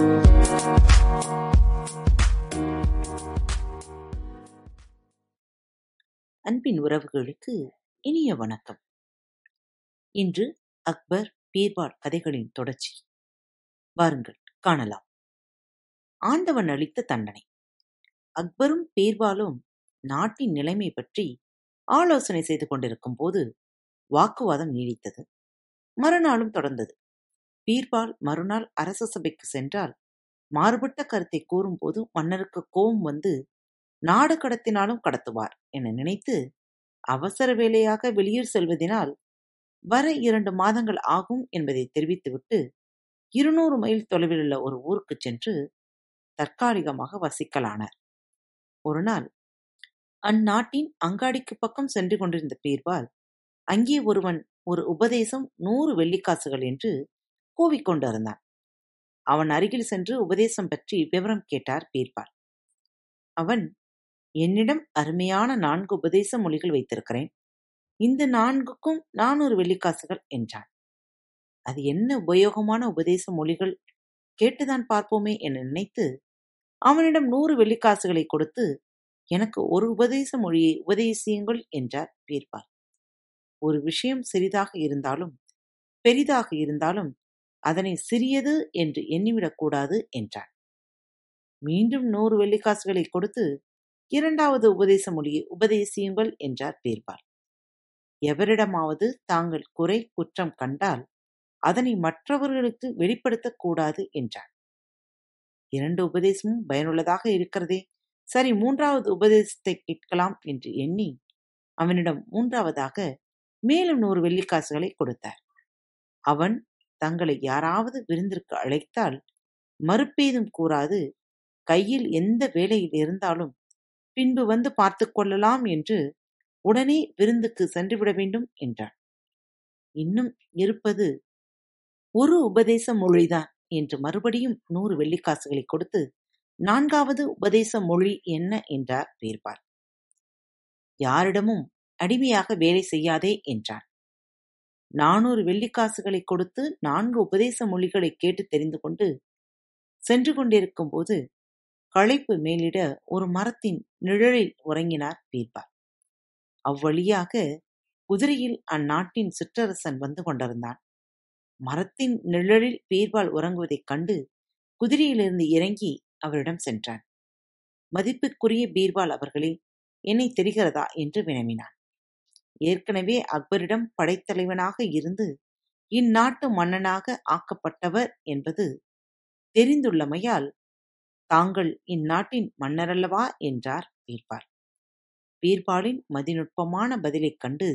அன்பின் உறவுகளுக்கு இனிய வணக்கம். இன்று அக்பர் பீர்பால் கதைகளின் தொடர்ச்சி. வாருங்கள் காணலாம். ஆண்டவன் அளித்த தண்டனை. அக்பரும் பீர்பாலும் நாட்டின் நிலைமை பற்றி ஆலோசனை செய்து கொண்டிருக்கும் போது வாக்குவாதம் நீடித்தது. மறுநாளும் தொடர்ந்தது. பீர்பால் மறுநாள் அரச சபைக்கு சென்றால் மாறுபட்ட கருத்தை கூறும்போது மன்னருக்கு கோபம் வந்து நாடு கடத்தினாலும் கடத்துவார் என நினைத்து அவசர வேலையாக வெளியூர் செல்வதினால் வர இரண்டு மாதங்கள் ஆகும் என்பதை தெரிவித்துவிட்டு இருநூறு மைல் தொலைவிலுள்ள ஒரு ஊருக்கு சென்று தற்காலிகமாக வசிக்கலானார். ஒருநாள் அந்நாட்டின் அங்காடிக்கு பக்கம் சென்று கொண்டிருந்த பீர்பால் அங்கே ஒருவன் ஒரு உபதேசம் நூறு வெள்ளிக்காசுகள் என்று கூவிக்கொண்டிருந்தான் அவன் அருகில் சென்று உபதேசம் பற்றி விவரம் கேட்டார் பீர்பால். அவன் என்னிடம் அருமையான நான்கு உபதேச மொழிகள் வைத்திருக்கிறேன். இந்த நான்குக்கும் நானூறு வெள்ளிக்காசுகள் என்றான். அது என்ன உபயோகமான உபதேச மொழிகள்? கேட்டுதான் பார்ப்போமே என நினைத்து அவனிடம் நூறு வெள்ளிக்காசுகளை கொடுத்து எனக்கு ஒரு உபதேச மொழியை உபதேசியுங்கள் என்றார் பீர்பால். ஒரு விஷயம் சிறிதாக இருந்தாலும் பெரிதாக இருந்தாலும் அதனை சிறியது என்று எண்ணிவிடக்கூடாது என்றான் மீண்டும் நூறு வெள்ளிக்காசுகளை கொடுத்து இரண்டாவது உபதேச மொழியை உபதேசியுங்கள் என்றார் பீர்பால். எவரிடமாவது தாங்கள் குறை குற்றம் கண்டால் அதனை மற்றவர்களுக்கு வெளிப்படுத்தக்கூடாது என்றார் இரண்டு உபதேசமும் பயனுள்ளதாக இருக்கிறதே. சரி மூன்றாவது உபதேசத்தை கேட்கலாம் என்று எண்ணி அவனிடம் மூன்றாவதாக மேலும் நூறு வெள்ளிக்காசுகளை கொடுத்தார். அவன் தங்களை யாராவது விருந்திற்கு அழைத்தால் மறுப்பேதும் கூறாது கையில் எந்த வேலையில் இருந்தாலும் பின்பு வந்து பார்த்து கொள்ளலாம் என்று உடனே விருந்துக்கு சென்றுவிட வேண்டும் என்றான். இன்னும் இருப்பது ஒரு உபதேச மொழிதான் என்று மறுபடியும் நூறு வெள்ளிக்காசுகளை கொடுத்து நான்காவது உபதேச மொழி என்ன? என்றார் பேர்பார் யாரிடமும் அடிமையாக வேலை செய்யாதே என்றான். நானூறு வெள்ளிக்காசுகளை கொடுத்து நான்கு உபதேச மொழிகளை கேட்டு தெரிந்து கொண்டு சென்று கொண்டிருக்கும் போது களைப்பு மேலிட ஒரு மரத்தின் நிழலில் உறங்கினார் பீர்பால் அவ்வழியாக குதிரையில் அந்நாட்டின் சிற்றரசன் வந்து கொண்டிருந்தான். மரத்தின் நிழலில் பீர்பால் உறங்குவதைக் கண்டு குதிரையிலிருந்து இறங்கி அவரிடம் சென்றான். மதிப்புக்குரிய பீர்பால் அவர்களே என்னை தெரிகிறதா? என்று வினவினான். ஏற்கனவே அக்பரிடம் படைத்தலைவனாக இருந்து இந்நாட்டு மன்னனாக ஆக்கப்பட்டவர் என்பது தெரிந்துள்ளமையால் தாங்கள் இந்நாட்டின் மன்னரல்லவா என்றார் பீர்பால். பீர்பாலின் மதிநுட்பமான பதிலைக் கண்டு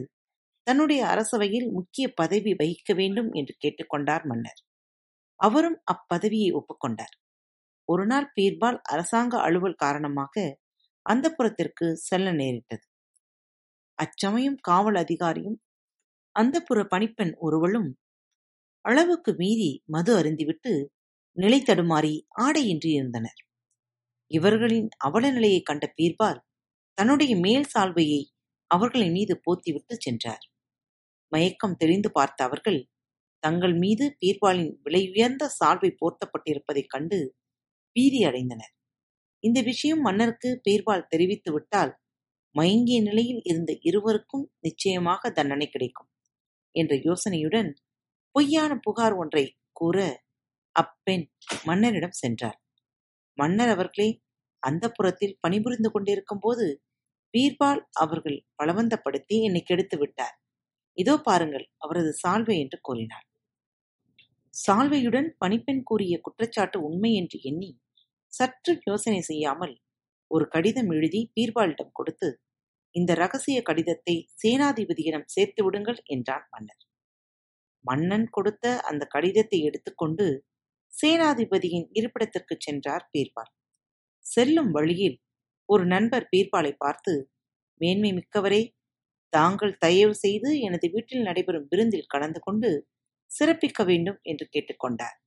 தன்னுடைய அரசவையில் முக்கிய பதவி வகிக்க வேண்டும் என்று கேட்டுக்கொண்டார் மன்னர். அவரும் அப்பதவியை ஒப்புக்கொண்டார். ஒரு நாள் பீர்பால் அரசாங்க அலுவல் காரணமாக அந்த புறத்திற்கு செல்ல நேரிட்டது. அச்சமயம் காவல் அதிகாரியும் அந்த புற பணிப்பெண் ஒருவளும் அளவுக்கு மீறி மது அருந்திவிட்டு நிலை தடுமாறி ஆடையின்றி இருந்தனர். இவர்களின் அவல நிலையை கண்ட பீர்பால் தன்னுடைய மேல் சால்வையை அவர்களின் மீது போத்திவிட்டு சென்றார். மயக்கம் தெளிந்து பார்த்த அவர்கள் தங்கள் மீது பீர்பாலின் விலையுயர்ந்த சால்வை போர்த்தப்பட்டிருப்பதைக் கண்டு பீதி அடைந்தனர். இந்த விஷயம் மன்னருக்கு பீர்பால் தெரிவித்து விட்டால் மயங்கிய நிலையில் இருந்த இருவருக்கும் நிச்சயமாக தண்டனை கிடைக்கும் என்ற யோசனையுடன் பொய்யான புகார் ஒன்றை கூற அப்பெண் மன்னரிடம் சென்றார். மன்னர் அவர்களே அந்த புறத்தில் பணிபுரிந்து கொண்டிருக்கும் போது பீர்பால் அவர்கள் பலவந்தப்படுத்தி என்னை கெடுத்து விட்டார். இதோ பாருங்கள் அவரது சால்வை என்று கூறினார். சால்வையுடன் பணிப்பெண் கூறிய குற்றச்சாட்டு உண்மை என்று எண்ணி சற்று யோசனை செய்யாமல் ஒரு கடிதம் எழுதி பீர்பாலிடம் கொடுத்து இந்த ரகசிய கடிதத்தை சேனாதிபதியிடம் சேர்த்து விடுங்கள் என்றான் மன்னர். மன்னன் கொடுத்த அந்த கடிதத்தை எடுத்துக்கொண்டு சேனாதிபதியின் இருப்பிடத்திற்கு சென்றார் பீர்பால். செல்லும் வழியில் ஒரு நண்பர் பீர்பாலை பார்த்து மேன்மை மிக்கவரே தாங்கள் தயவு செய்து எனது வீட்டில் நடைபெறும் விருந்தில் கலந்து கொண்டு சிறப்பிக்க வேண்டும் என்று கேட்டுக்கொண்டார்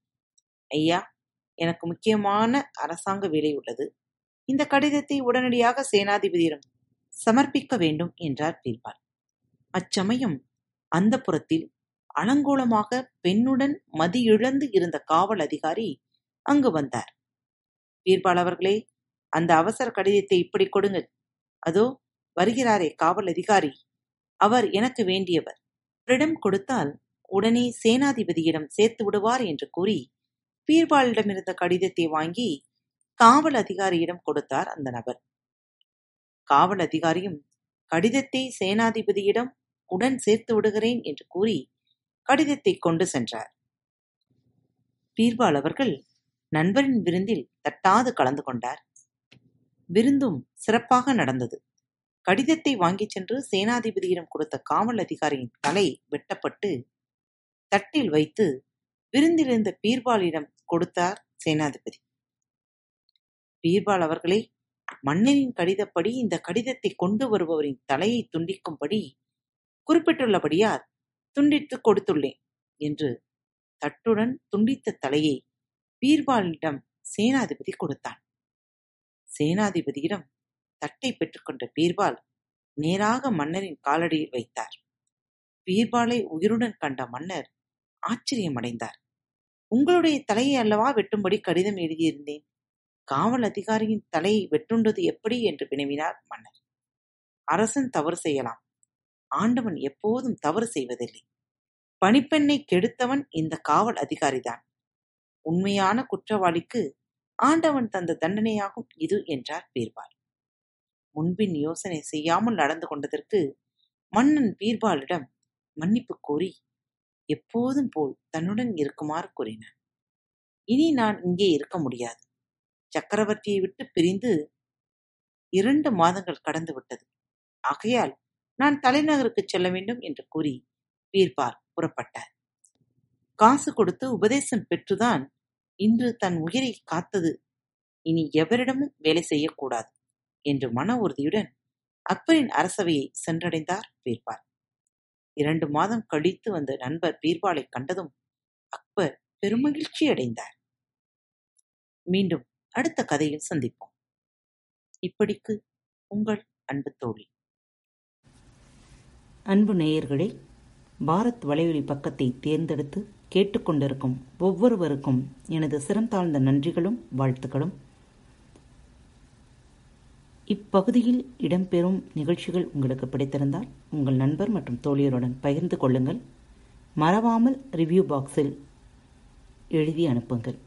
ஐயா எனக்கு முக்கியமான அரசாங்க வேலை உள்ளது. இந்த கடிதத்தை உடனடியாக சேனாதிபதியிடம் சமர்ப்பிக்க வேண்டும் என்றார் பீர்பால். அச்சமயம் அந்த புறத்தில் அலங்கோலமாக பெண்ணுடன் மதியிழந்து இருந்த காவல் அதிகாரி அங்கு வந்தார். பீர்பால் அவர்களே அந்த அவசர கடிதத்தை இப்படி கொடுங்கள். அதோ வருகிறாரே காவல் அதிகாரி. அவர் எனக்கு வேண்டியவர். அவரிடம் கொடுத்தால் உடனே சேனாதிபதியிடம் சேர்த்து விடுவார் என்று கூறி பீர்பாலிடமிருந்த கடிதத்தை வாங்கி காவல் அதிகாரியிடம் கொடுத்தார் அந்த நபர். காவல் அதிகாரியும் கடிதத்தை சேனாதிபதியிடம் உடன் சேர்த்து விடுகிறேன் என்று கூறி கடிதத்தை கொண்டு சென்றார். பீர்பால் அவர்கள் நண்பரின் விருந்தில் தட்டாது கலந்து கொண்டார். விருந்தும் சிறப்பாக நடந்தது. கடிதத்தை வாங்கிச் சென்று சேனாதிபதியிடம் கொடுத்த காவல் அதிகாரியின் தலை வெட்டப்பட்டு தட்டில் வைத்து விருந்திலிருந்த பீர்பாலிடம் கொடுத்தார் சேனாதிபதி. பீர்பால் அவர்களே மன்னனின் கடிதப்படி இந்த கடிதத்தை கொண்டு வருபவரின் தலையை துண்டிக்கும்படி குறிப்பிட்டுள்ளபடியால் துண்டித்துக் கொடுத்துள்ளேன் என்று தட்டுடன் துண்டித்த தலையை பீர்பாலிடம் சேனாதிபதி கொடுத்தான். சேனாதிபதியிடம் தட்டை பெற்றுக்கொண்ட பீர்பால் நேராக மன்னரின் காலடியில் வைத்தார். பீர்பாலை உயிருடன் கண்ட மன்னர் ஆச்சரியமடைந்தார். உங்களுடைய தலையை அல்லவா வெட்டும்படி கடிதம் எழுதியிருந்தேன்? காவல் அதிகாரியின் தலையை வெட்டுண்டது எப்படி என்று வினவினார் மன்னர். அரசன் தவறு செய்யலாம். ஆண்டவன் எப்போதும் தவறு செய்வதில்லை. பணிப்பெண்ணை கெடுத்தவன் இந்த காவல் அதிகாரிதான். உண்மையான குற்றவாளிக்கு ஆண்டவன் தந்த தண்டனையாகும் இது என்றார் பீர்பால். முன்பின் யோசனை செய்யாமல் நடந்து கொண்டதற்கு மன்னன் பீர்பாலிடம் மன்னிப்பு கோரி எப்போதும் போல் தன்னுடன் இருக்குமாறு கூறினான் இனி நான் இங்கே இருக்க முடியாது. சக்கரவர்த்தியை விட்டு பிரிந்து இரண்டு மாதங்கள் கடந்து விட்டது. ஆகையால் நான் தலைநகருக்கு செல்ல வேண்டும் என்று கூறி பீர்பால் புறப்பட்டார். காசு கொடுத்து உபதேசம் பெற்றுதான் இன்று தன் உயிரை காத்தது. இனி எவரிடமும் வேலை செய்யக்கூடாது என்று மன உறுதியுடன் அக்பரின் அரசவையை சென்றடைந்தார் பீர்பால். இரண்டு மாதம் கழித்து வந்த நண்பர் பீர்பாலை கண்டதும் அக்பர் பெருமகிழ்ச்சி அடைந்தார் மீண்டும் அடுத்த கதையில் சந்திப்போம். இப்படிக்கு உங்கள் அன்பு தோழி. அன்பு நேயர்களே பாரத் வலையொலி பக்கத்தை தேர்ந்தெடுத்து கேட்டுக்கொண்டிருக்கும் ஒவ்வொருவருக்கும் எனது சிறந்தாழ்ந்த நன்றிகளும் வாழ்த்துக்களும். இப்பகுதியில் இடம்பெறும் நிகழ்ச்சிகள் உங்களுக்கு பிடித்திருந்தால் உங்கள் நண்பர் மற்றும் தோழியருடன் பகிர்ந்து கொள்ளுங்கள். மறவாமல் ரிவ்யூ பாக்ஸில் எழுதி அனுப்புங்கள்.